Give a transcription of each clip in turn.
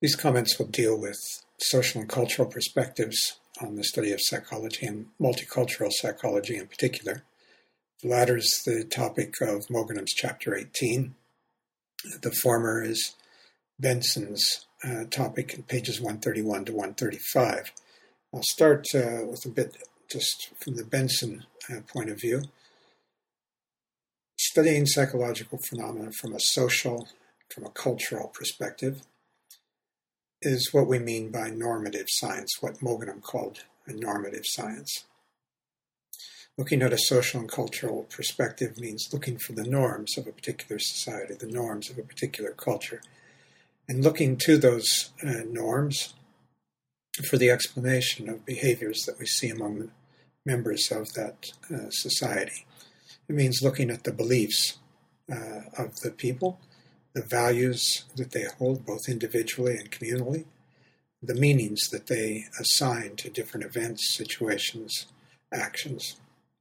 These comments will deal with social and cultural perspectives on the study of psychology and multicultural psychology in particular. The latter is the topic of Moghaddam's chapter 18. The former is Benson's uh, topic in pages 131 to 135. I'll start uh, with a bit just from the Benson uh, point of view. Studying psychological phenomena from a social, from a cultural perspective is what we mean by normative science, what Moghaddam called a normative science. Looking at a social and cultural perspective means looking for the norms of a particular society, the norms of a particular culture, and looking to those uh, norms for the explanation of behaviors that we see among the members of that uh, society. It means looking at the beliefs uh, of the people the values that they hold, both individually and communally, the meanings that they assign to different events, situations, actions,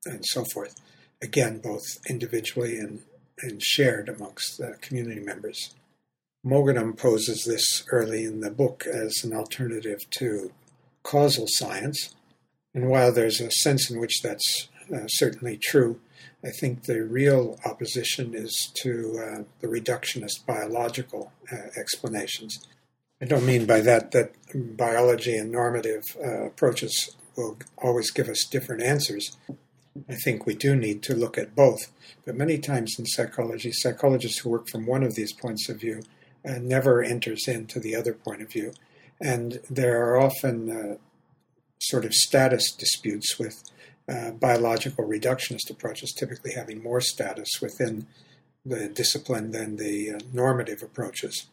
and so forth. Again, both individually and, and shared amongst the community members. Moghaddam poses this early in the book as an alternative to causal science. And while there's a sense in which that's uh, certainly true, I think the real opposition is to uh, the reductionist biological uh, explanations. I don't mean by that that biology and normative uh, approaches will always give us different answers. I think we do need to look at both. But many times in psychology, psychologists who work from one of these points of view uh, never enters into the other point of view. And there are often uh, sort of status disputes with uh, biological reductionist approaches typically having more status within the discipline than the uh, normative approaches.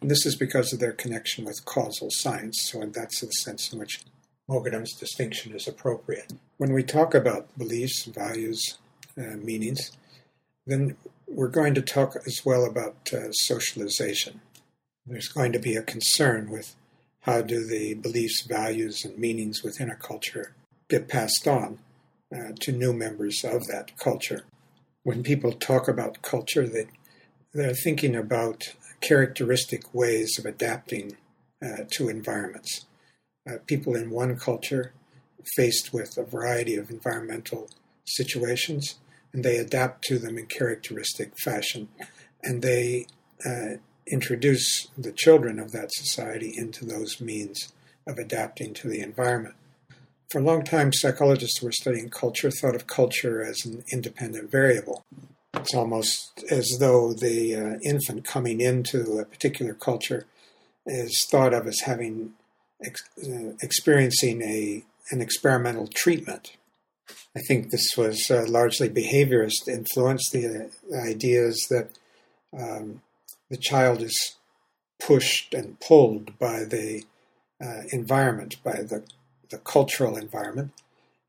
And this is because of their connection with causal science, so that's the sense in which Moghaddam's distinction is appropriate. When we talk about beliefs, values, uh, meanings, then we're going to talk as well about uh, socialization. There's going to be a concern with how do the beliefs, values, and meanings within a culture get passed on uh, to new members of that culture. When people talk about culture, they, they're thinking about characteristic ways of adapting uh, to environments. Uh, people in one culture faced with a variety of environmental situations, and they adapt to them in characteristic fashion, and they uh, introduce the children of that society into those means of adapting to the environment. For a long time, psychologists who were studying culture thought of culture as an independent variable. It's almost as though the uh, infant coming into a particular culture is thought of as having ex- uh, experiencing a an experimental treatment. I think this was uh, largely behaviorist influence. The, uh, idea is that um, the child is pushed and pulled by the uh, environment, by the the cultural environment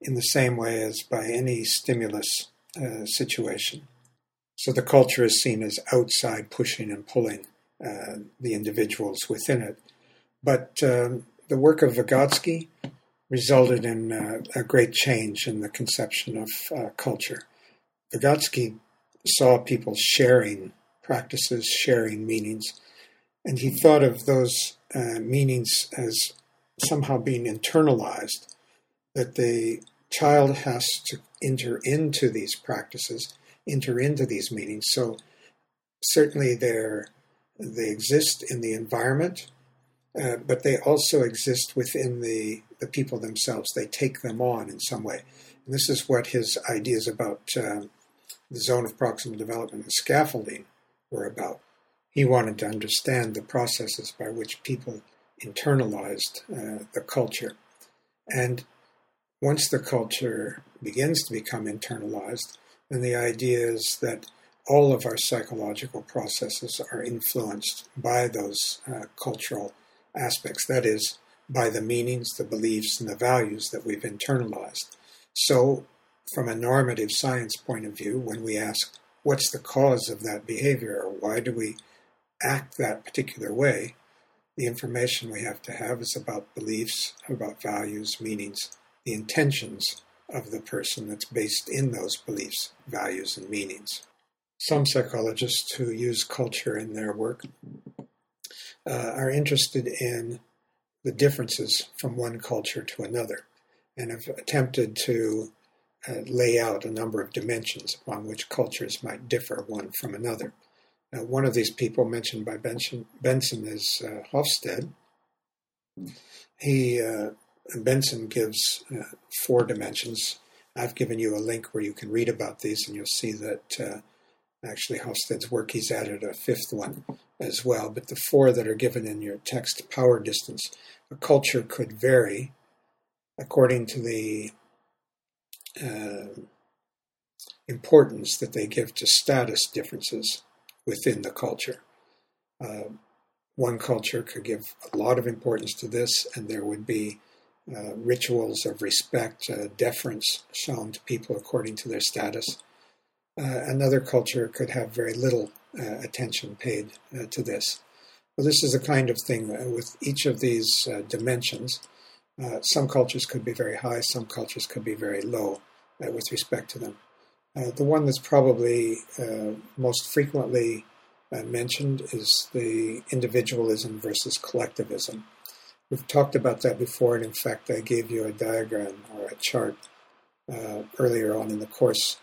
in the same way as by any stimulus uh, situation. So the culture is seen as outside pushing and pulling uh, the individuals within it. But um, the work of Vygotsky resulted in uh, a great change in the conception of uh, culture. Vygotsky saw people sharing practices, sharing meanings, and he thought of those uh, meanings as somehow being internalized, that the child has to enter into these practices, enter into these meanings. So certainly they they exist in the environment, uh, but they also exist within the, the people themselves. They take them on in some way. And this is what his ideas about um, the zone of proximal development and scaffolding were about. He wanted to understand the processes by which people internalized uh, the culture. And once the culture begins to become internalized, then the idea is that all of our psychological processes are influenced by those uh, cultural aspects. That is, by the meanings, the beliefs, and the values that we've internalized. So, from a normative science point of view, when we ask, what's the cause of that behavior, or why do we act that particular way, the information we have to have is about beliefs, about values, meanings, the intentions of the person that's based in those beliefs, values, and meanings. Some psychologists who use culture in their work uh, are interested in the differences from one culture to another and have attempted to uh, lay out a number of dimensions upon which cultures might differ one from another. Now, one of these people mentioned by Benson, Benson is uh, Hofstede. He uh, Benson gives uh, four dimensions. I've given you a link where you can read about these, and you'll see that uh, actually Hofstede's work he's added a fifth one as well. But the four that are given in your text power distance, a culture could vary according to the uh, importance that they give to status differences within the culture. Uh, one culture could give a lot of importance to this, and there would be uh, rituals of respect, uh, deference shown to people according to their status. Uh, another culture could have very little uh, attention paid uh, to this. Well, this is the kind of thing with each of these dimensions. some cultures could be very high, some cultures could be very low with respect to them. The one that's probably most frequently uh, mentioned is the individualism versus collectivism. We've talked about that before, and in fact, I gave you a diagram or a chart uh, earlier on in the course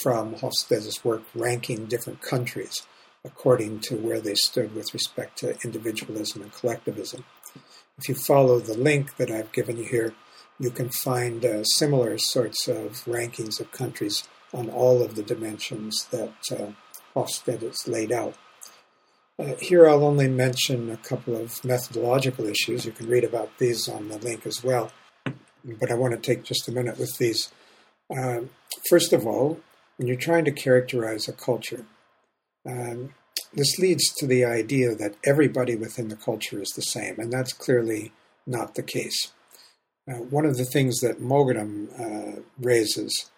from Hofstede's work ranking different countries according to where they stood with respect to individualism and collectivism. If you follow the link that I've given you here, you can find uh, similar sorts of rankings of countries on all of the dimensions that uh, Hofstede has laid out. Uh, here I'll only mention a couple of methodological issues. You can read about these on the link as well. But I want to take just a minute with these. Uh, first of all, when you're trying to characterize a culture, um, this leads to the idea that everybody within the culture is the same, and that's clearly not the case. Uh, one of the things that Moghaddam uh, raises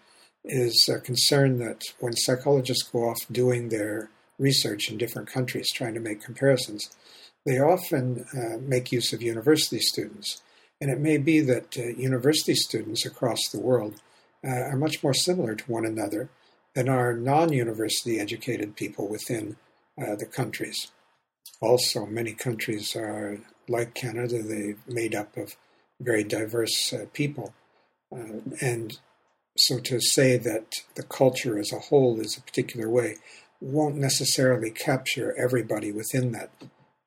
is a concern that when psychologists go off doing their research in different countries, trying to make comparisons, they often uh, make use of university students. And it may be that uh, university students across the world uh, are much more similar to one another than are non university educated people within uh, the countries. Also, many countries are like Canada, they're made up of very diverse uh, people. Uh, and so to say that the culture as a whole is a particular way won't necessarily capture everybody within that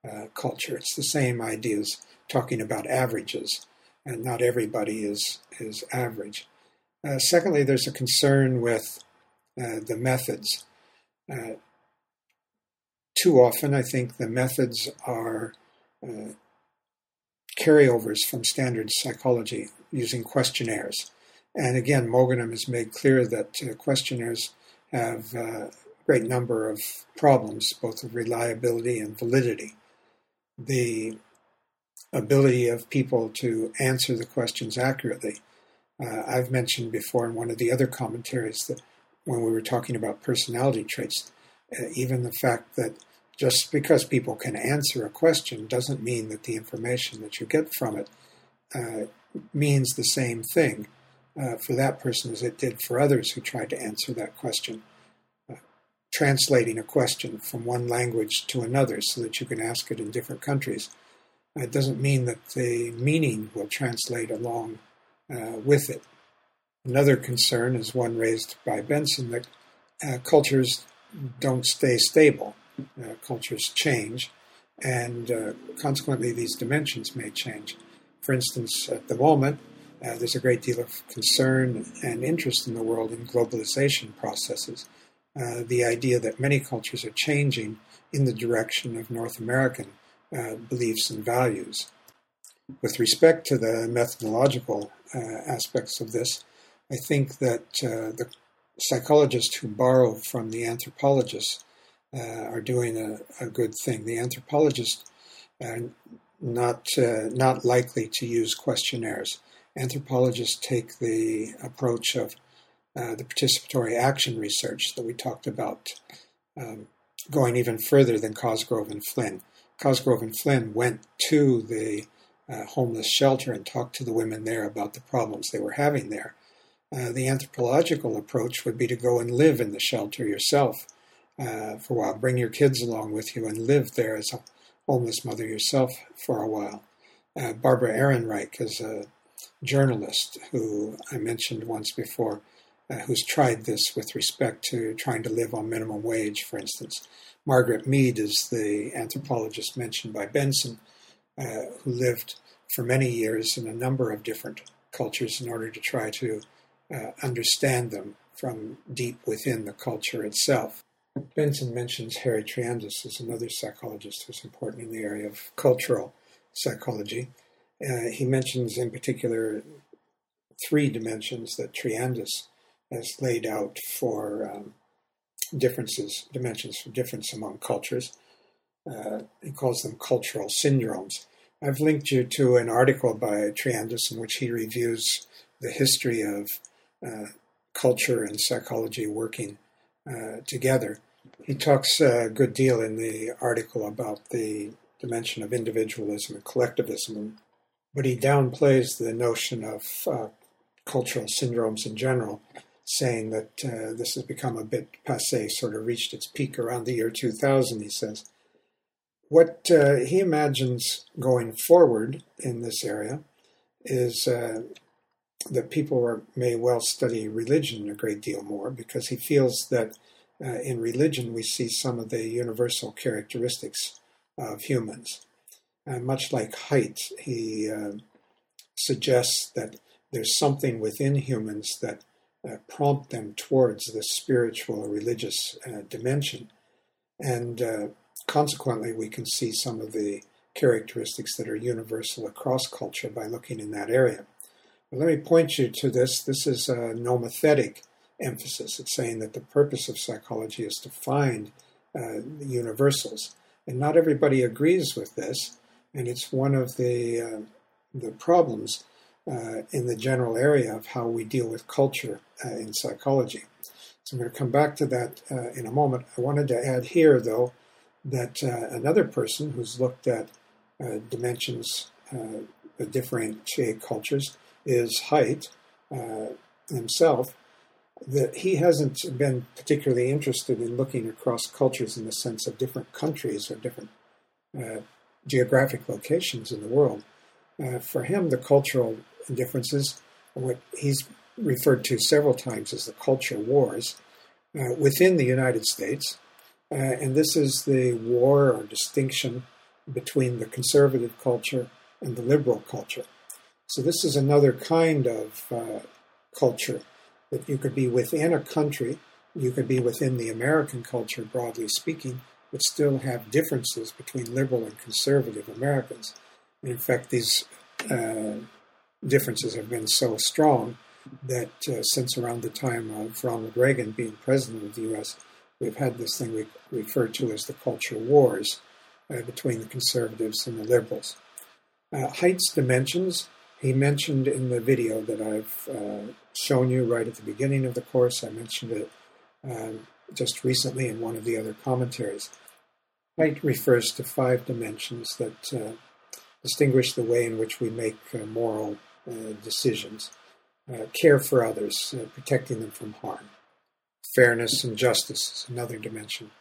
uh, culture. It's the same idea as talking about averages, and not everybody is is average. Uh, secondly, there's a concern with uh, the methods. Uh, too often, I think the methods are uh, carryovers from standard psychology using questionnaires. And again, Moghaddam has made clear that uh, questionnaires have uh, a great number of problems, both of reliability and validity. The ability of people to answer the questions accurately. Uh, I've mentioned before in one of the other commentaries that when we were talking about personality traits, uh, even the fact that just because people can answer a question doesn't mean that the information that you get from it uh, means the same thing uh, for that person as it did for others who tried to answer that question. Uh, translating a question from one language to another so that you can ask it in different countries It doesn't mean that the meaning will translate along uh, with it. Another concern is one raised by Benson that uh, cultures don't stay stable. Uh, cultures change, and consequently, these dimensions may change. For instance, at the moment, uh, there's a great deal of concern and interest in the world in globalization processes. Uh, the idea that many cultures are changing in the direction of North American uh, beliefs and values. With respect to the methodological uh, aspects of this, I think that uh, the psychologists who borrow from the anthropologists uh, are doing a, a, good thing. The anthropologists are not not likely to use questionnaires anthropologists take the approach of uh, the participatory action research that we talked about, um, going even further than Cosgrove and Flynn. Cosgrove and Flynn went to the uh, homeless shelter and talked to the women there about the problems they were having there. Uh, the anthropological approach would be to go and live in the shelter yourself uh, for a while. Bring your kids along with you and live there as a homeless mother yourself for a while. Uh, Barbara Ehrenreich is a journalist who I mentioned once before, uh, who's tried this with respect to trying to live on minimum wage, for instance. Margaret Mead is the anthropologist mentioned by Benson, uh, who lived for many years in a number of different cultures in order to try to uh, understand them from deep within the culture itself. Benson mentions Harry Triandis as another psychologist who's important in the area of cultural psychology. Uh, he mentions in particular three dimensions that Triandis has laid out for um, differences, dimensions for difference among cultures. Uh, he calls them cultural syndromes. I've linked you to an article by Triandis in which he reviews the history of uh, culture and psychology working uh, together. He talks a good deal in the article about the dimension of individualism and collectivism, but he downplays the notion of uh, cultural syndromes in general, saying that uh, this has become a bit passe, sort of reached its peak around the year 2000, he says. What uh, he imagines going forward in this area is uh, that people are, may well study religion a great deal more because he feels that uh, in religion we see some of the universal characteristics of humans. Uh, much like Haidt, he uh, suggests that there's something within humans that uh, prompt them towards the spiritual or religious uh, dimension. And uh, consequently, we can see some of the characteristics that are universal across culture by looking in that area. But let me point you to this. This is a nomothetic emphasis. It's saying that the purpose of psychology is to find uh, universals. And not everybody agrees with this, and it's one of the, uh, the problems uh, in the general area of how we deal with culture uh, in psychology. So I'm going to come back to that uh, in a moment. I wanted to add here, though, that uh, another person who's looked at uh, dimensions that differentiate cultures is Haidt himself. That he hasn't been particularly interested in looking across cultures in the sense of different countries or different geographic locations in the world. Uh, for him, the cultural differences, what he's referred to several times as the culture wars uh, within the United States. Uh, and this is the war or distinction between the conservative culture and the liberal culture. So, this is another kind of uh, culture that you could be within a country, you could be within the American culture, broadly speaking, but still have differences between liberal and conservative Americans. And in fact, these uh, differences have been so strong that uh, since around the time of Ronald Reagan being president of the U.S., we've had this thing we refer to as the culture wars uh, between the conservatives and the liberals. Uh, Haidt's dimensions, he mentioned in the video that I've uh, shown you right at the beginning of the course. I mentioned it um, just recently in one of the other commentaries. Haidt refers to five dimensions that uh, distinguish the way in which we make uh, moral uh, decisions, uh, care for others, uh, protecting them from harm. Fairness and justice is another dimension.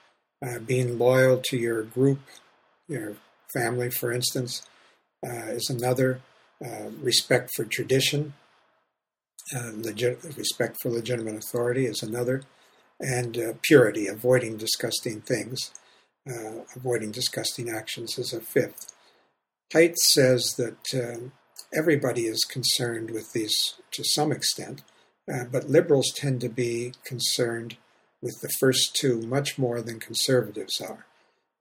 being loyal to your group, your family, for instance, is another. respect for tradition, respect for legitimate authority is another, and uh, purity, avoiding disgusting things, uh, avoiding disgusting actions is a fifth. Haidt says that um, everybody is concerned with these to some extent, uh, but liberals tend to be concerned with the first two much more than conservatives are.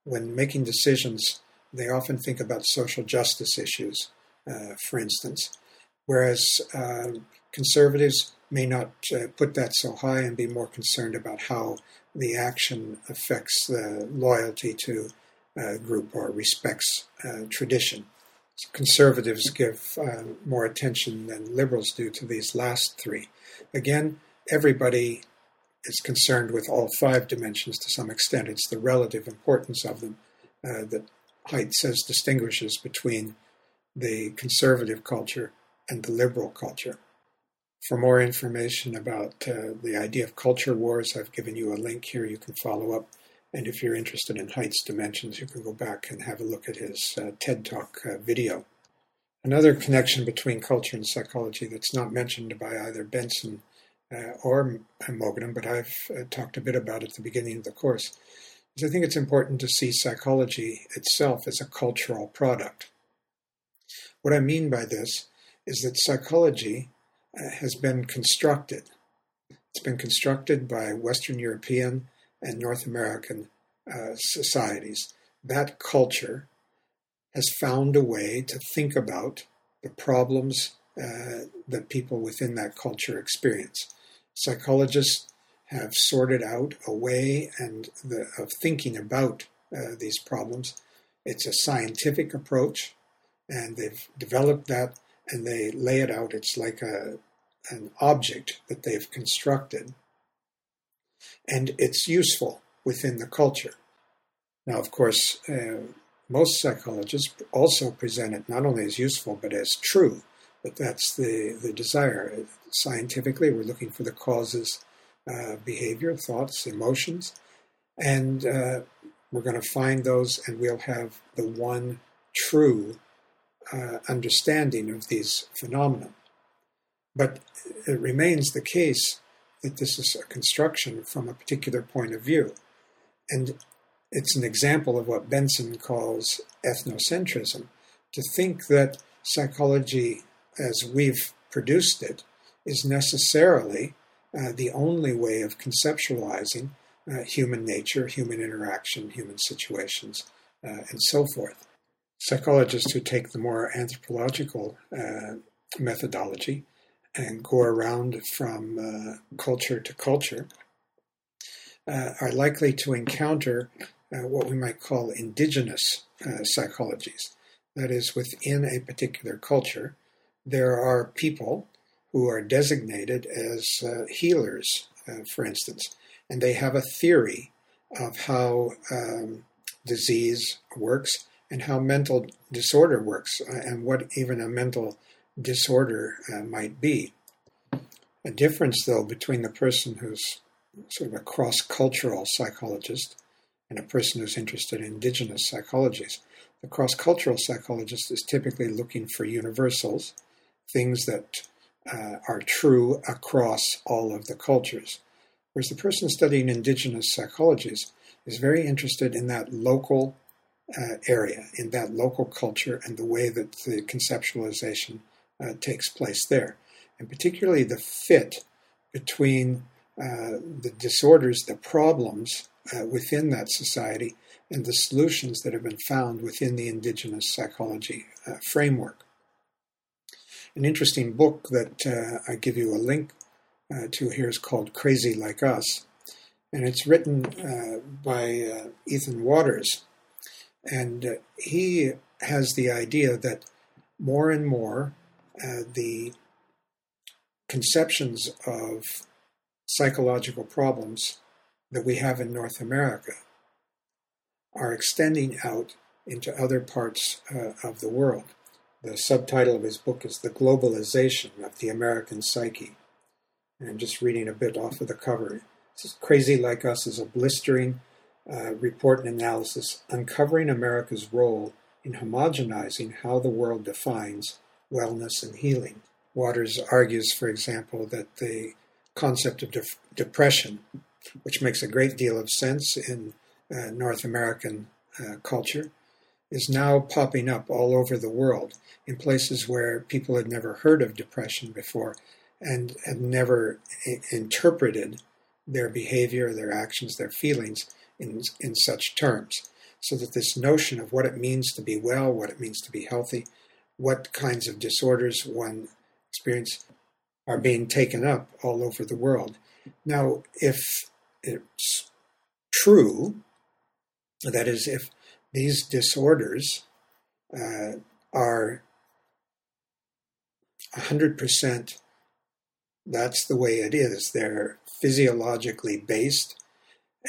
When making decisions, they often think about social justice issues, uh, for instance, whereas uh, conservatives may not uh, put that so high and be more concerned about how the action affects the loyalty to a group or respects uh, tradition conservatives give uh, more attention than liberals do to these last three. Again, everybody is concerned with all five dimensions to some extent. It's the relative importance of them uh, that Haidt says distinguishes between the conservative culture and the liberal culture. For more information about uh, the idea of culture wars, I've given you a link here. You can follow up And if you're interested in Haidt's dimensions, you can go back and have a look at his uh, TED Talk uh, video. Another connection between culture and psychology that's not mentioned by either Benson uh, or Moghaddam, but I've uh, talked a bit about at the beginning of the course, is I think it's important to see psychology itself as a cultural product. What I mean by this is that psychology has been constructed. It's been constructed by Western European and North American uh, societies. That culture has found a way to think about the problems uh, that people within that culture experience. Psychologists have sorted out a way and the, of thinking about uh, these problems. It's a scientific approach, and they've developed that and they lay it out. It's like a an object that they've constructed, and it's useful within the culture. Now, of course, uh, most psychologists also present it not only as useful but as true. But that's the, the desire. Scientifically, we're looking for the causes, uh, behavior, thoughts, emotions, and uh, we're going to find those, and we'll have the one true uh, understanding of these phenomena. But it remains the case that this is a construction from a particular point of view. And it's an example of what Benson calls ethnocentrism to think that psychology, as we've produced it, is necessarily uh, the only way of conceptualizing uh, human nature, human interaction, human situations, uh, and so forth. Psychologists who take the more anthropological uh, methodology and go around from uh, culture to culture uh, are likely to encounter uh, what we might call indigenous uh, psychologies. That is, within a particular culture, there are people who are designated as healers, for instance, and they have a theory of how um, disease works and how mental disorder works, uh, and what even a mental disorder uh, might be. A difference, though, between the person who's sort of a cross cultural psychologist and a person who's interested in indigenous psychologies. The cross cultural psychologist is typically looking for universals, things that uh, are true across all of the cultures. Whereas the person studying indigenous psychologies is very interested in that local uh, area, in that local culture, and the way that the conceptualization uh, takes place there. And particularly the fit between uh, the disorders, the problems uh, within that society and the solutions that have been found within the indigenous psychology uh, framework. An interesting book that uh, I give you a link to here is called Crazy Like Us, and it's written by Ethan Watters. And he has the idea that more and more the conceptions of psychological problems that we have in North America are extending out into other parts uh, of the world. The subtitle of his book is The Globalization of the American Psyche. And just reading a bit off of the cover. It says, Crazy Like Us is a blistering uh, report and analysis uncovering America's role in homogenizing how the world defines wellness and healing. Watters argues, for example, that the concept of de- depression which makes a great deal of sense in uh, North American uh, culture, is now popping up all over the world in places where people had never heard of depression before and had never I- interpreted their behavior, their actions, their feelings in, in such terms. So that this notion of what it means to be well, what it means to be healthy, what kinds of disorders one experiences are being taken up all over the world. Now, if it's true, that is, if these disorders uh, are 100%, that's the way it is. They're physiologically based.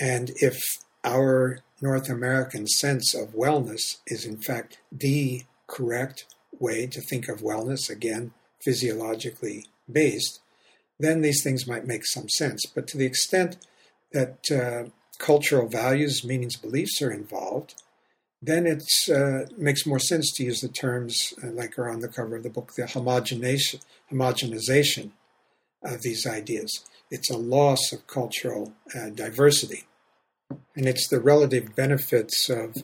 And if our North American sense of wellness is, in fact, the correct way to think of wellness, again, physiologically based, then these things might make some sense. But to the extent that uh, cultural values, meanings, beliefs are involved, then it uh, makes more sense to use the terms uh, like are on the cover of the book, the homogenization, homogenization of these ideas. It's a loss of cultural uh, diversity. And it's the relative benefits of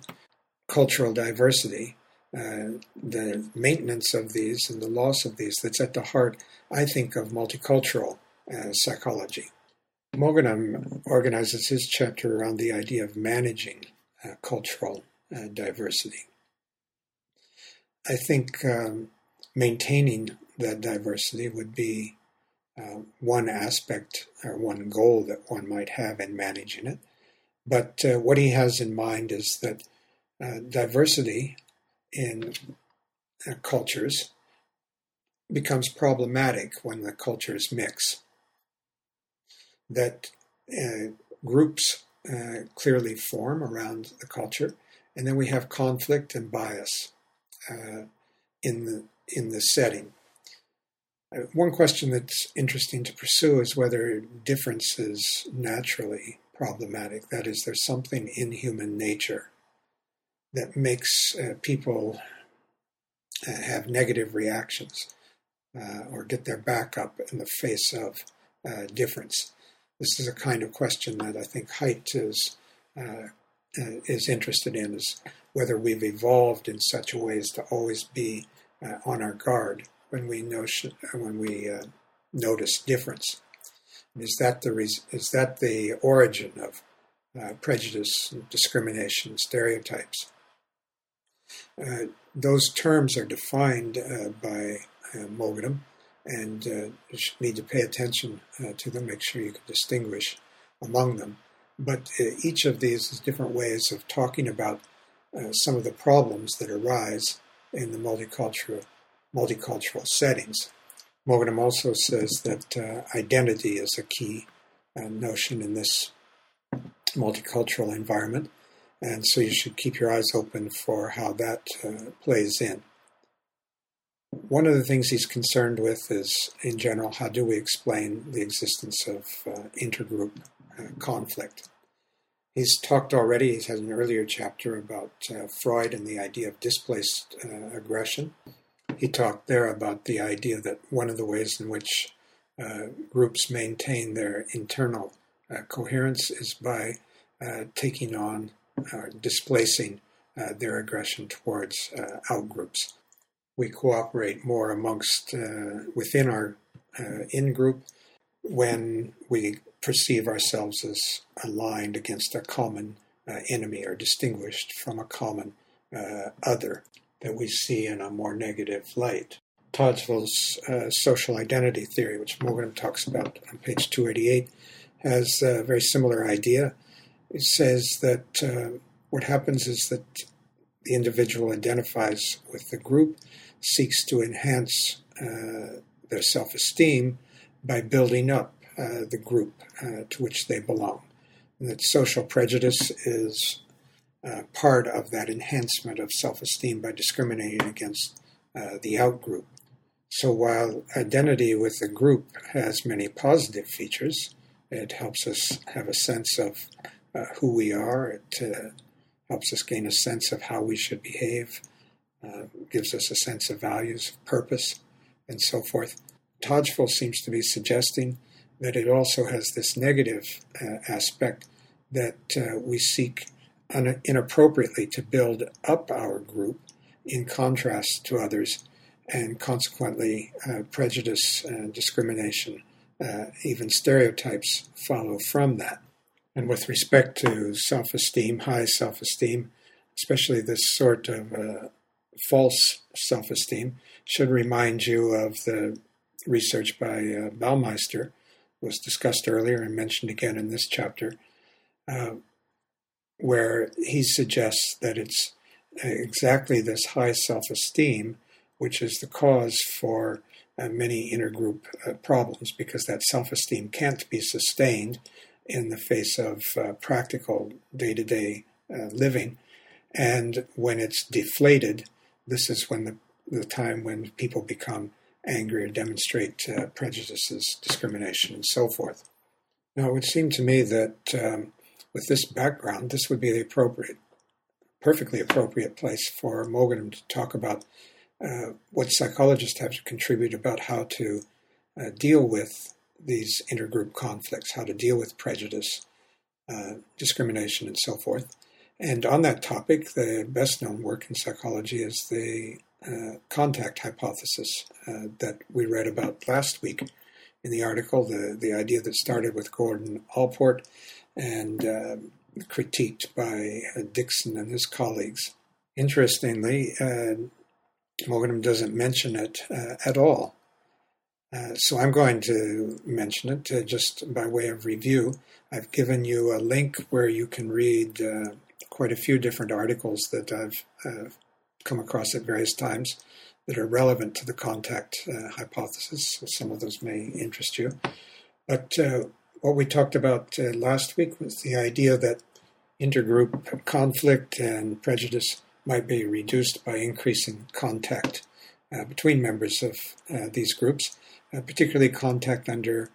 cultural diversity, uh, the maintenance of these and the loss of these, that's at the heart, I think, of multicultural uh, psychology. Moghaddam organizes his chapter around the idea of managing uh, cultural uh, diversity. I think um, maintaining that diversity would be uh, one aspect or one goal that one might have in managing it. But uh, what he has in mind is that uh, diversity in uh, cultures becomes problematic when the cultures mix. That uh, groups uh, clearly form around the culture, and then we have conflict and bias uh, in the in the setting. One question that's interesting to pursue is whether differences naturally problematic. That is, there's something in human nature that makes uh, people uh, have negative reactions uh, or get their back up in the face of uh, difference. This is a kind of question that I think Haidt is uh, uh, is interested in is whether we've evolved in such a way as to always be on our guard when we notion, when we notice difference. Is that the is that the origin of uh, prejudice, discrimination, stereotypes? Uh, those terms are defined uh, by uh, Moghaddam, and you need to pay attention to them. Make sure you can distinguish among them. But uh, each of these is different ways of talking about uh, some of the problems that arise in the multicultural multicultural settings. Moghaddam also says that uh, identity is a key uh, notion in this multicultural environment, and so you should keep your eyes open for how that uh, plays in. One of the things he's concerned with is, in general, how do we explain the existence of uh, intergroup conflict? He's talked already, he has an earlier chapter about uh, Freud and the idea of displaced uh, aggression. He talked there about the idea that one of the ways in which uh, groups maintain their internal uh, coherence is by uh, taking on or displacing uh, their aggression towards outgroups. We cooperate more amongst within our in group when we perceive ourselves as aligned against a common uh, enemy or distinguished from a common uh, other that we see in a more negative light. Tajfel's uh, social identity theory, which Morgan talks about on page 288, has a very similar idea. It says that uh, what happens is that the individual identifies with the group, seeks to enhance uh, their self esteem by building up uh, the group uh, to which they belong. And that social prejudice is uh, part of that enhancement of self esteem by discriminating against uh, the outgroup. So while identity with the group has many positive features, it helps us have a sense of uh, who we are, it helps us gain a sense of how we should behave, gives us a sense of values, purpose, and so forth. Tajfel seems to be suggesting that it also has this negative uh, aspect that uh, we seek inappropriately to build up our group in contrast to others, and consequently, uh, prejudice, and discrimination, uh, even stereotypes follow from that. And with respect to self esteem, high self esteem, especially this sort of uh, false self esteem, should remind you of the research by uh, Baumeister was discussed earlier and mentioned again in this chapter, uh, where he suggests that it's exactly this high self esteem which is the cause for uh, many intergroup uh, problems because that self esteem can't be sustained in the face of uh, practical day to day living. And when it's deflated, this is when the, the time when people become angry or demonstrate uh, prejudices, discrimination, and so forth. Now, it would seem to me that um, with this background, this would be the appropriate, perfectly appropriate place for Moghaddam to talk about uh, what psychologists have to contribute about how to uh, deal with these intergroup conflicts, how to deal with prejudice, uh, discrimination, and so forth. And on that topic, the best known work in psychology is the uh, contact hypothesis uh, that we read about last week in the article, the, the idea that started with Gordon Allport and uh, critiqued by uh, Dixon and his colleagues. Interestingly, uh, Moghaddam doesn't mention it uh, at all. Uh, so I'm going to mention it just by way of review. I've given you a link where you can read quite a few different articles that I've come across at various times that are relevant to the contact uh, hypothesis. So some of those may interest you. But uh, what we talked about uh, last week was the idea that intergroup conflict and prejudice might be reduced by increasing contact uh, between members of uh, these groups, uh, particularly contact under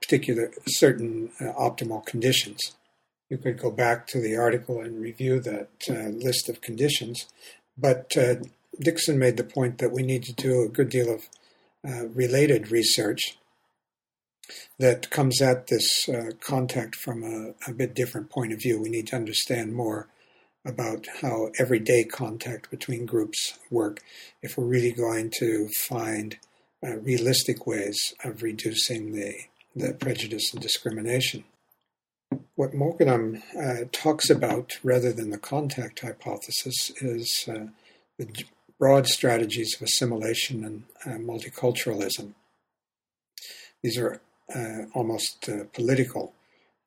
particular certain optimal conditions. You could go back to the article and review that list of conditions, but Dixon made the point that we need to do a good deal of uh, related research that comes at this uh, contact from a, a, bit different point of view. We need to understand more about how everyday contact between groups work if we're really going to find uh, realistic ways of reducing the, the prejudice and discrimination. What Moghaddam uh, talks about, rather than the contact hypothesis, is uh, the broad strategies of assimilation and uh, multiculturalism. These are almost uh, political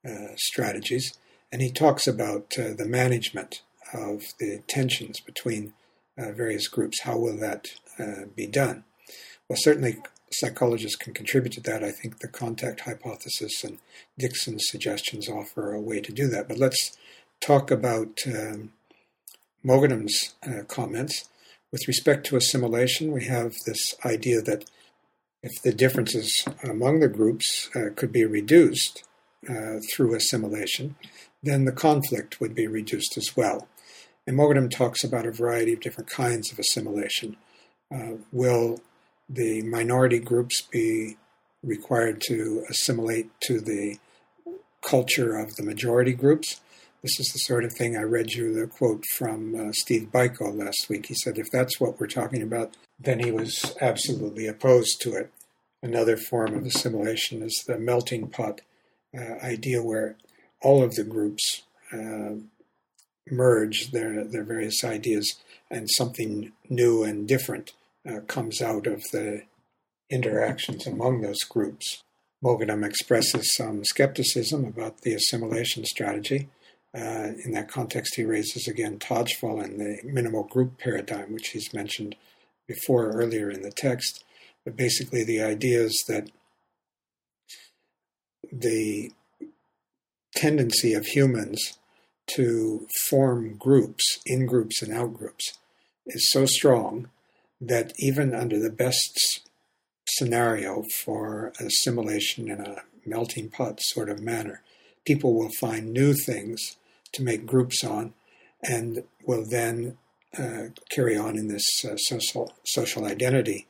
uh, strategies, and he talks about uh, the management of the tensions between uh, various groups. How will that be done? Well, certainly psychologists can contribute to that. I think the contact hypothesis and Dixon's suggestions offer a way to do that. But let's talk about um, Moghaddam's comments with respect to assimilation, we have this idea that if the differences among the groups uh, could be reduced uh, through assimilation, then the conflict would be reduced as well. And Moghaddam talks about a variety of different kinds of assimilation. Uh, will the minority groups be required to assimilate to the culture of the majority groups? This is the sort of thing I read you the quote from uh, Steve Biko last week. He said, if that's what we're talking about, then he was absolutely opposed to it. Another form of assimilation is the melting pot uh, idea where all of the groups uh, merge their, their various ideas and something new and different uh, comes out of the interactions among those groups. Moghaddam expresses some skepticism about the assimilation strategy uh, in that context, he raises again Tajfel and the minimal group paradigm, which he's mentioned before earlier in the text. But basically, the idea is that the tendency of humans to form groups, in groups and out groups, is so strong that even under the best scenario for assimilation in a melting pot sort of manner, people will find new things to make groups on, and will then uh, carry on in this uh, social social identity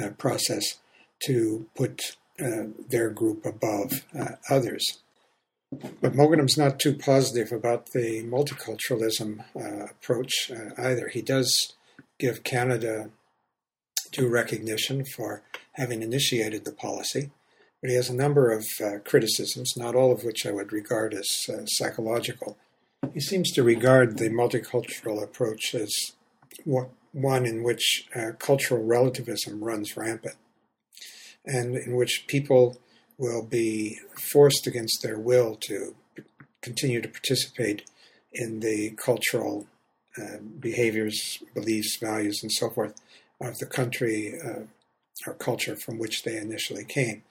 uh, process to put uh, their group above uh, others. But Moghaddam's not too positive about the multiculturalism uh, approach either. He does give Canada due recognition for having initiated the policy, but he has a number of criticisms, not all of which I would regard as psychological. He seems to regard the multicultural approach as one in which uh, cultural relativism runs rampant and in which people will be forced against their will to continue to participate in the cultural uh, behaviors, beliefs, values, and so forth of the country uh, or culture from which they initially came.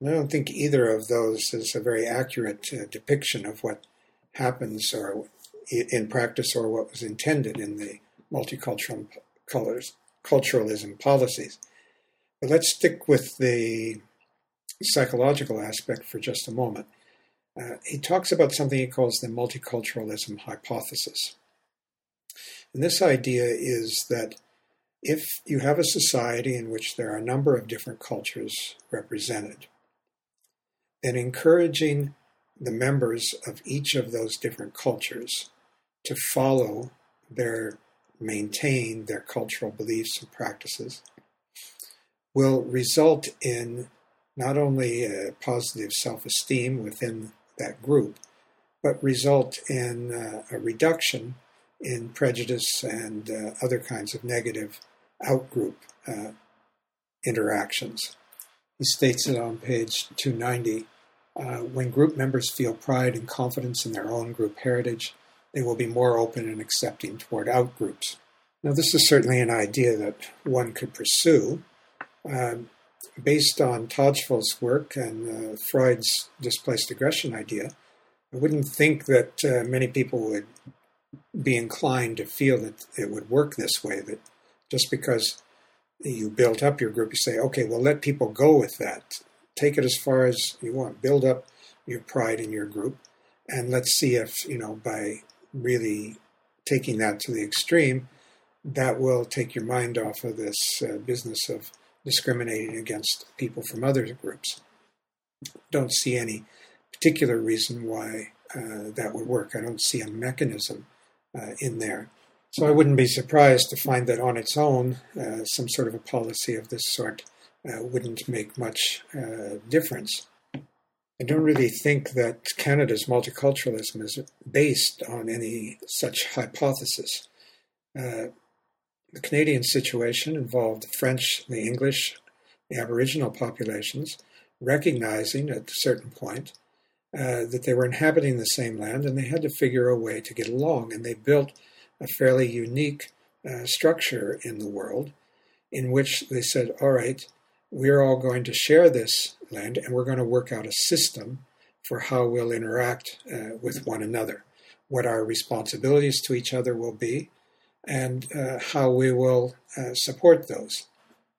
And I don't think either of those is a very accurate uh, depiction of what happens or in practice or what was intended in the multicultural colors, culturalism policies. But let's stick with the psychological aspect for just a moment. uh, he talks about something he calls the multiculturalism hypothesis. And this idea is that if you have a society in which there are a number of different cultures represented, then encouraging the members of each of those different cultures to follow their maintain their cultural beliefs and practices will result in not only a positive self-esteem within that group, but result in uh, a reduction in prejudice and uh, other kinds of negative outgroup uh, interactions. He states it on page 290 uh, when group members feel pride and confidence in their own group heritage, they will be more open and accepting toward outgroups. Now, this is certainly an idea that one could pursue. Uh, based on Tajfel's work and uh, Freud's displaced aggression idea, I wouldn't think that uh, many people would be inclined to feel that it would work this way, that just because you build up your group, you say, okay, well, let people go with that. Take it as far as you want. Build up your pride in your group. And let's see if, you know, by really taking that to the extreme, that will take your mind off of this uh, business of discriminating against people from other groups. Don't see any particular reason why uh, that would work. I don't see a mechanism uh, in there. So I wouldn't be surprised to find that on its own, uh, some sort of a policy of this sort uh, wouldn't make much uh, difference. I don't really think that Canada's multiculturalism is based on any such hypothesis. Uh, the Canadian situation involved the French, the English, the Aboriginal populations, recognizing at a certain point uh, that they were inhabiting the same land and they had to figure a way to get along. And they built a fairly unique uh, structure in the world in which they said, all right, we're all going to share this land and we're going to work out a system for how we'll interact uh, with one another, what our responsibilities to each other will be, and uh, how we will uh, support those.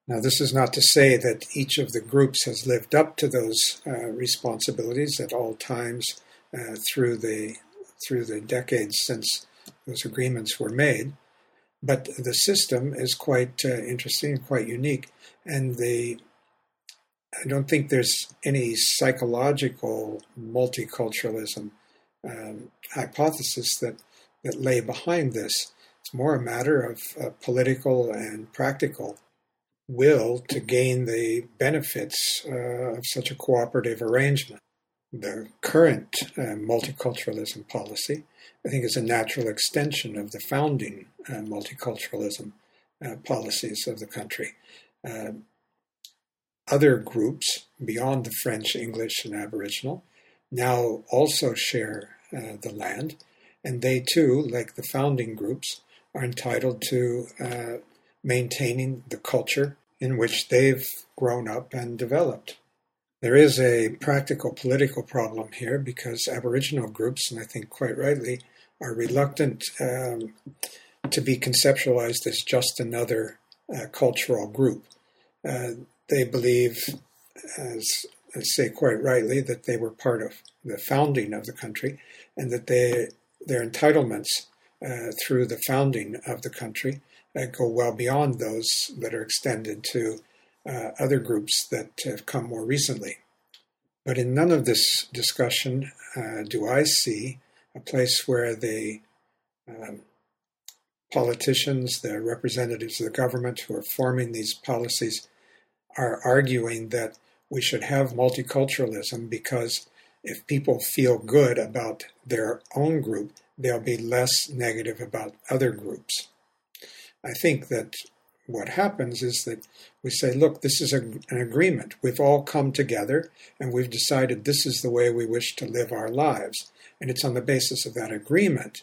Now, this is not to say that each of the groups has lived up to those uh, responsibilities at all times uh, through the through the decades since those agreements were made, but the system is quite uh, interesting and quite unique. And the I don't think there's any psychological multiculturalism um, hypothesis that that lay behind this. It's more a matter of uh, political and practical will to gain the benefits uh, of such a cooperative arrangement. The current uh, multiculturalism policy, I think, is a natural extension of the founding uh, multiculturalism uh, policies of the country. Uh, other groups beyond the French, English, and Aboriginal now also share uh, the land, and they too, like the founding groups, are entitled to uh, maintaining the culture in which they've grown up and developed. There is a practical political problem here because Aboriginal groups, and I think quite rightly, are reluctant um, to be conceptualized as just another uh, cultural group. Uh, they believe, as I say quite rightly, that they were part of the founding of the country and that they, their entitlements uh, through the founding of the country uh, go well beyond those that are extended to uh, other groups that have come more recently. But in none of this discussion uh, do I see a place where the um, politicians, the representatives of the government who are forming these policies, are arguing that we should have multiculturalism because if people feel good about their own group, they'll be less negative about other groups. I think that what happens is that we say, look, this is a, an agreement. We've all come together and we've decided this is the way we wish to live our lives. And it's on the basis of that agreement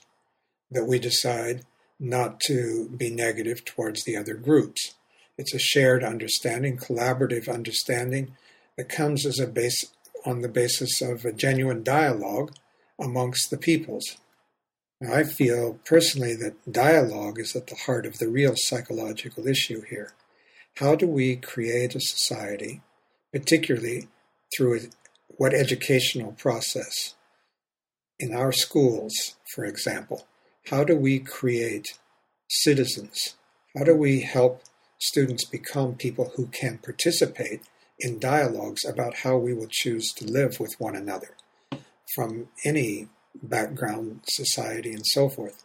that we decide not to be negative towards the other groups. It's a shared understanding, collaborative understanding that comes as a base on the basis of a genuine dialogue amongst the peoples. I feel personally that dialogue is at the heart of the real psychological issue here. How do we create a society, particularly through what educational process in our schools, for example, how do we create citizens? How do we help students become people who can participate in dialogues about how we will choose to live with one another from any background, society, and so forth?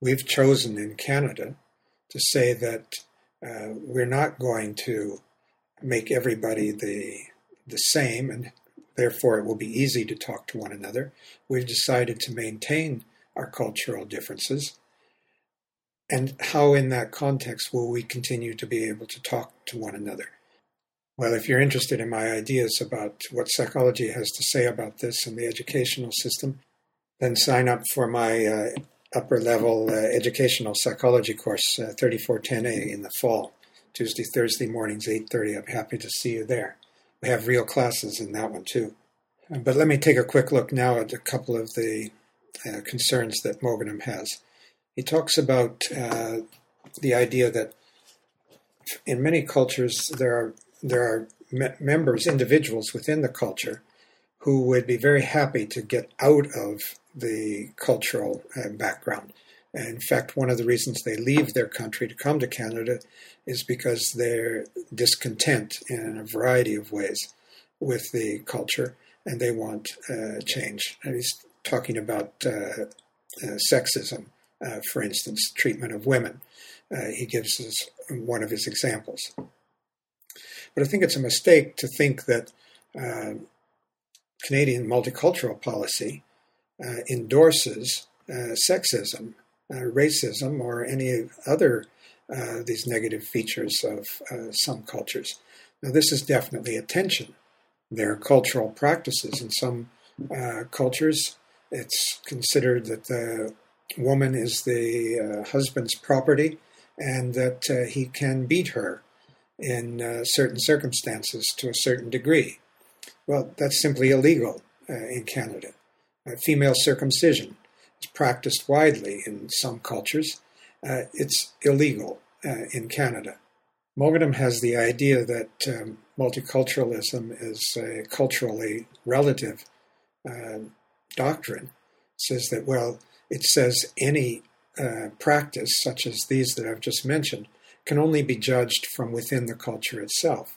We've chosen in Canada to say that uh, we're not going to make everybody the the same and therefore it will be easy to talk to one another. We've decided to maintain our cultural differences. And how, in that context, will we continue to be able to talk to one another? Well, if you're interested in my ideas about what psychology has to say about this and the educational system, then sign up for my uh, upper level uh, educational psychology course, uh, 3410A, in the fall, Tuesday, Thursday mornings, 8:30. I'm happy to see you there. We have real classes in that one too. But let me take a quick look now at a couple of the uh, concerns that Moghaddam has. He talks about uh, the idea that in many cultures there are there are me- members, individuals within the culture, who would be very happy to get out of the cultural uh, background. In fact, one of the reasons they leave their country to come to Canada is because they're discontent in a variety of ways with the culture and they want uh, change. And he's talking about uh, uh, sexism, uh, for instance, treatment of women. Uh, he gives us one of his examples. But I think it's a mistake to think that uh, Canadian multicultural policy endorses sexism, racism, or any other uh, these negative features of uh, some cultures. Now, this is definitely a tension. There are cultural practices in some uh, cultures. It's considered that the woman is the uh, husband's property and that uh, he can beat her in uh, certain circumstances to a certain degree. Well, that's simply illegal in Canada. female circumcision is practiced widely in some cultures uh, it's illegal uh, in Canada. Moghaddam has the idea that um, multiculturalism is a culturally relative uh, doctrine. It says that, well, it says any uh, practice, such as these that I've just mentioned, can only be judged from within the culture itself.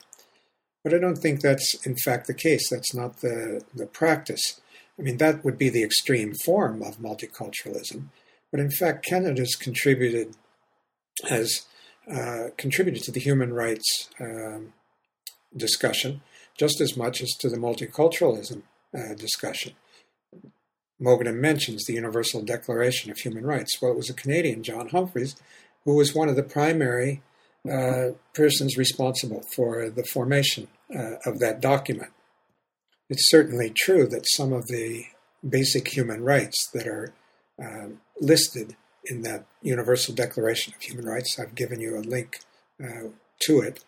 But I don't think that's in fact the case. That's not the, the practice. I mean, that would be the extreme form of multiculturalism. But in fact, Canada's contributed has uh, contributed to the human rights um, discussion just as much as to the multiculturalism uh, discussion. Moghaddam mentions the Universal Declaration of Human Rights. Well, it was a Canadian, John Humphrey, who was one of the primary uh, persons responsible for the formation uh, of that document. It's certainly true that some of the basic human rights that are um, listed in that Universal Declaration of Human Rights, I've given you a link uh, to it,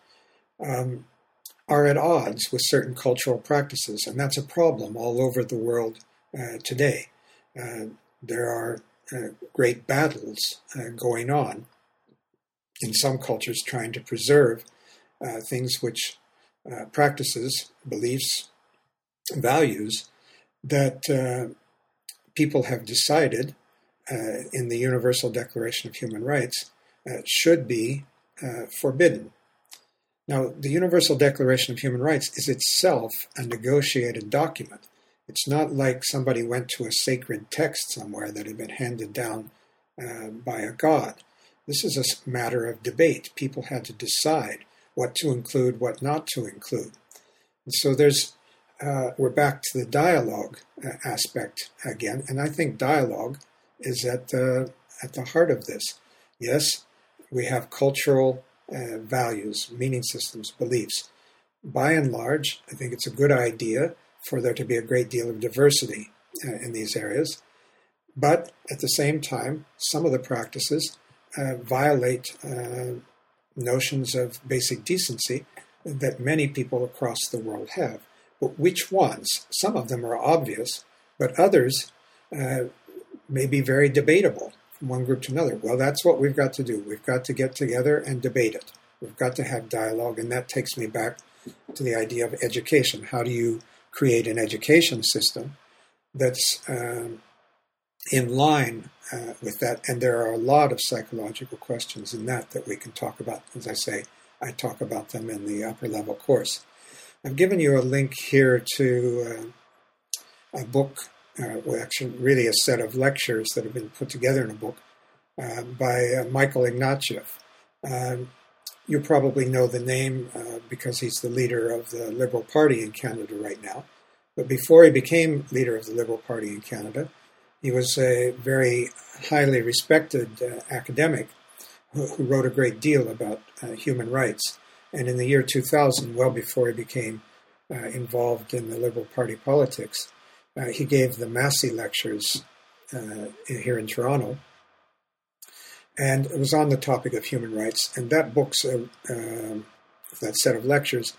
um, are at odds with certain cultural practices. And that's a problem all over the world uh, today. Uh, there are uh, great battles uh, going on in some cultures trying to preserve uh, things which practices, beliefs, values that people have decided uh, in the Universal Declaration of Human Rights uh, should be uh, forbidden. Now, the Universal Declaration of Human Rights is itself a negotiated document. It's not like somebody went to a sacred text somewhere that had been handed down uh, by a god. This is a matter of debate. People had to decide what to include, what not to include. And so there's, uh, we're back to the dialogue uh, aspect again, and I think dialogue is at the at the heart of this. Yes, we have cultural uh, values, meaning systems, beliefs. By and large, I think it's a good idea for there to be a great deal of diversity uh, in these areas. But at the same time, some of the practices uh, violate uh, notions of basic decency that many people across the world have. But which ones? Some of them are obvious, but others uh, may be very debatable from one group to another. Well, that's what we've got to do. We've got to get together and debate it. We've got to have dialogue, and that takes me back to the idea of education. How do you create an education system that's um, in line uh, with that. And there are a lot of psychological questions in that that we can talk about. As I say, I talk about them in the upper level course. I've given you a link here to uh, a book, uh, well, actually, really a set of lectures that have been put together in a book uh, by uh, Michael Ignatieff. Um, you probably know the name uh, because he's the leader of the Liberal Party in Canada right now. But before he became leader of the Liberal Party in Canada, he was a very highly respected uh, academic who, who, wrote a great deal about uh, human rights. And in the year 2000, well before he became uh, involved in the Liberal Party politics, uh, he gave the Massey lectures uh, here in Toronto and it was on the topic of human rights. And that book's uh, um, that set of lectures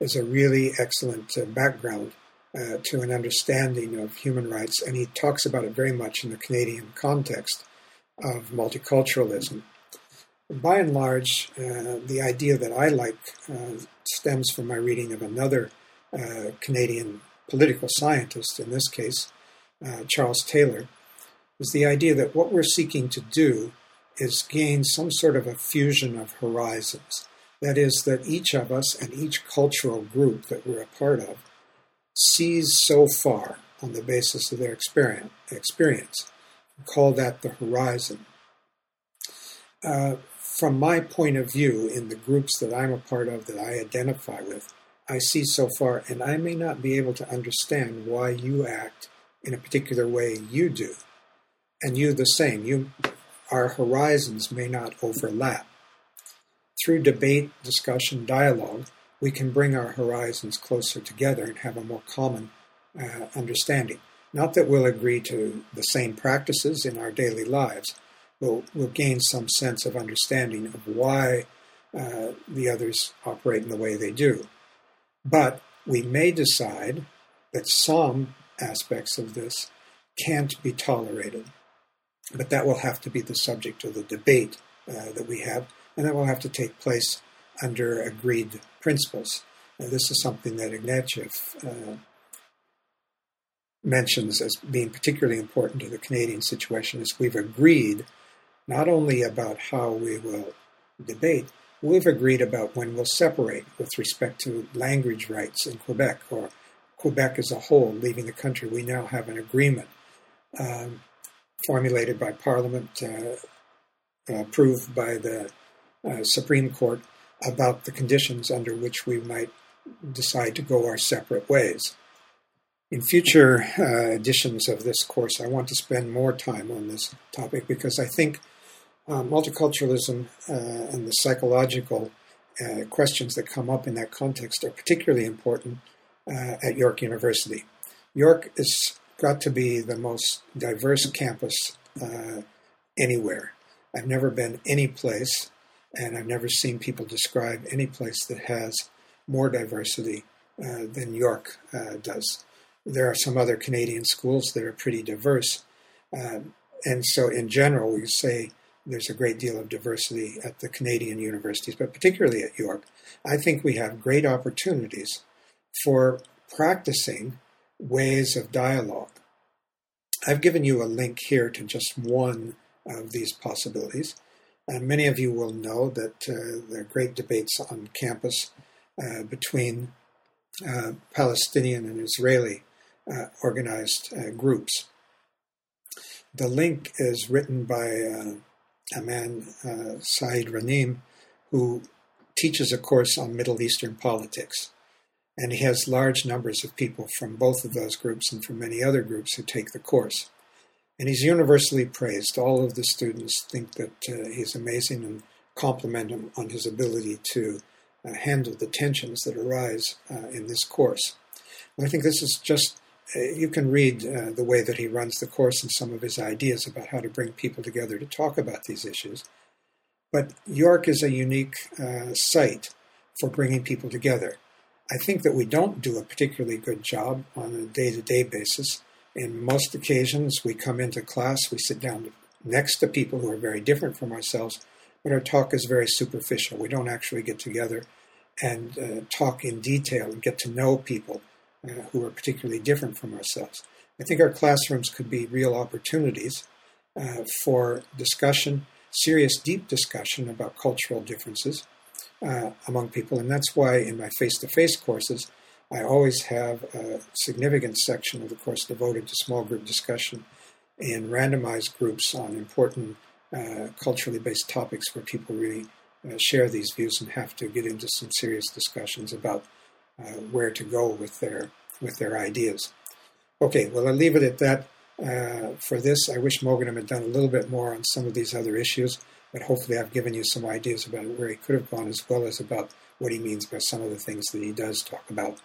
is a really excellent background uh, to an understanding of human rights, and he talks about it very much in the Canadian context of multiculturalism. By and large, uh, the idea that I like uh, stems from my reading of another uh, Canadian political scientist, in this case, Charles Taylor, is the idea that what we're seeking to do is gain some sort of a fusion of horizons. That is, that each of us and each cultural group that we're a part of sees so far on the basis of their experience. experience. We call that the horizon. Uh, from my point of view, in the groups that I'm a part of, that I identify with, I see so far, and I may not be able to understand why you act in a particular way you do. And you the same. You our horizons may not overlap. Through debate, discussion, dialogue, we can bring our horizons closer together and have a more common uh, understanding. Not that we'll agree to the same practices in our daily lives, we'll, we'll gain some sense of understanding of why uh, the others operate in the way they do. But we may decide that some aspects of this can't be tolerated. But that will have to be the subject of the debate uh, that we have, and that will have to take place under agreed principles. Now, this is something that Ignatieff uh, mentions as being particularly important to the Canadian situation, is we've agreed not only about how we will debate, we've agreed about when we'll separate with respect to language rights in Quebec or Quebec as a whole leaving the country. We now have an agreement. Um, formulated by Parliament, uh, approved by the uh, Supreme Court, about the conditions under which we might decide to go our separate ways. In future uh, editions of this course, I want to spend more time on this topic because I think uh, multiculturalism uh, and the psychological uh, questions that come up in that context are particularly important uh, at York University. York is got to be the most diverse campus uh, anywhere. I've never been any place, and I've never seen people describe any place that has more diversity uh, than York uh, does. There are some other Canadian schools that are pretty diverse, um, and so in general, we say there's a great deal of diversity at the Canadian universities, but particularly at York. I think we have great opportunities for practicing ways of dialogue. I've given you a link here to just one of these possibilities. Uh, many of you will know that uh, there are great debates on campus uh, between uh, Palestinian and Israeli uh, organized uh, groups. The link is written by a man, Saeed Rahnema, who teaches a course on Middle Eastern politics. And he has large numbers of people from both of those groups and from many other groups who take the course. And he's universally praised. All of the students think that uh, he's amazing and compliment him on his ability to uh, handle the tensions that arise uh, in this course. And I think this is just, uh, you can read uh, the way that he runs the course and some of his ideas about how to bring people together to talk about these issues. But York is a unique uh, site for bringing people together. I think that we don't do a particularly good job on a day to day basis. In most occasions, we come into class, we sit down next to people who are very different from ourselves, but our talk is very superficial. We don't actually get together and uh, talk in detail and get to know people uh, who are particularly different from ourselves. I think our classrooms could be real opportunities uh, for discussion, serious, deep discussion about cultural differences uh, among people. And that's why in my face to face courses, I always have a significant section of the course devoted to small group discussion and randomized groups on important uh, culturally based topics where people really uh, share these views and have to get into some serious discussions about uh, where to go with their with their ideas. Okay, well, I'll leave it at that uh, for this. I wish Moghaddam had done a little bit more on some of these other issues, but hopefully I've given you some ideas about where he could have gone as well as about what he means by some of the things that he does talk about.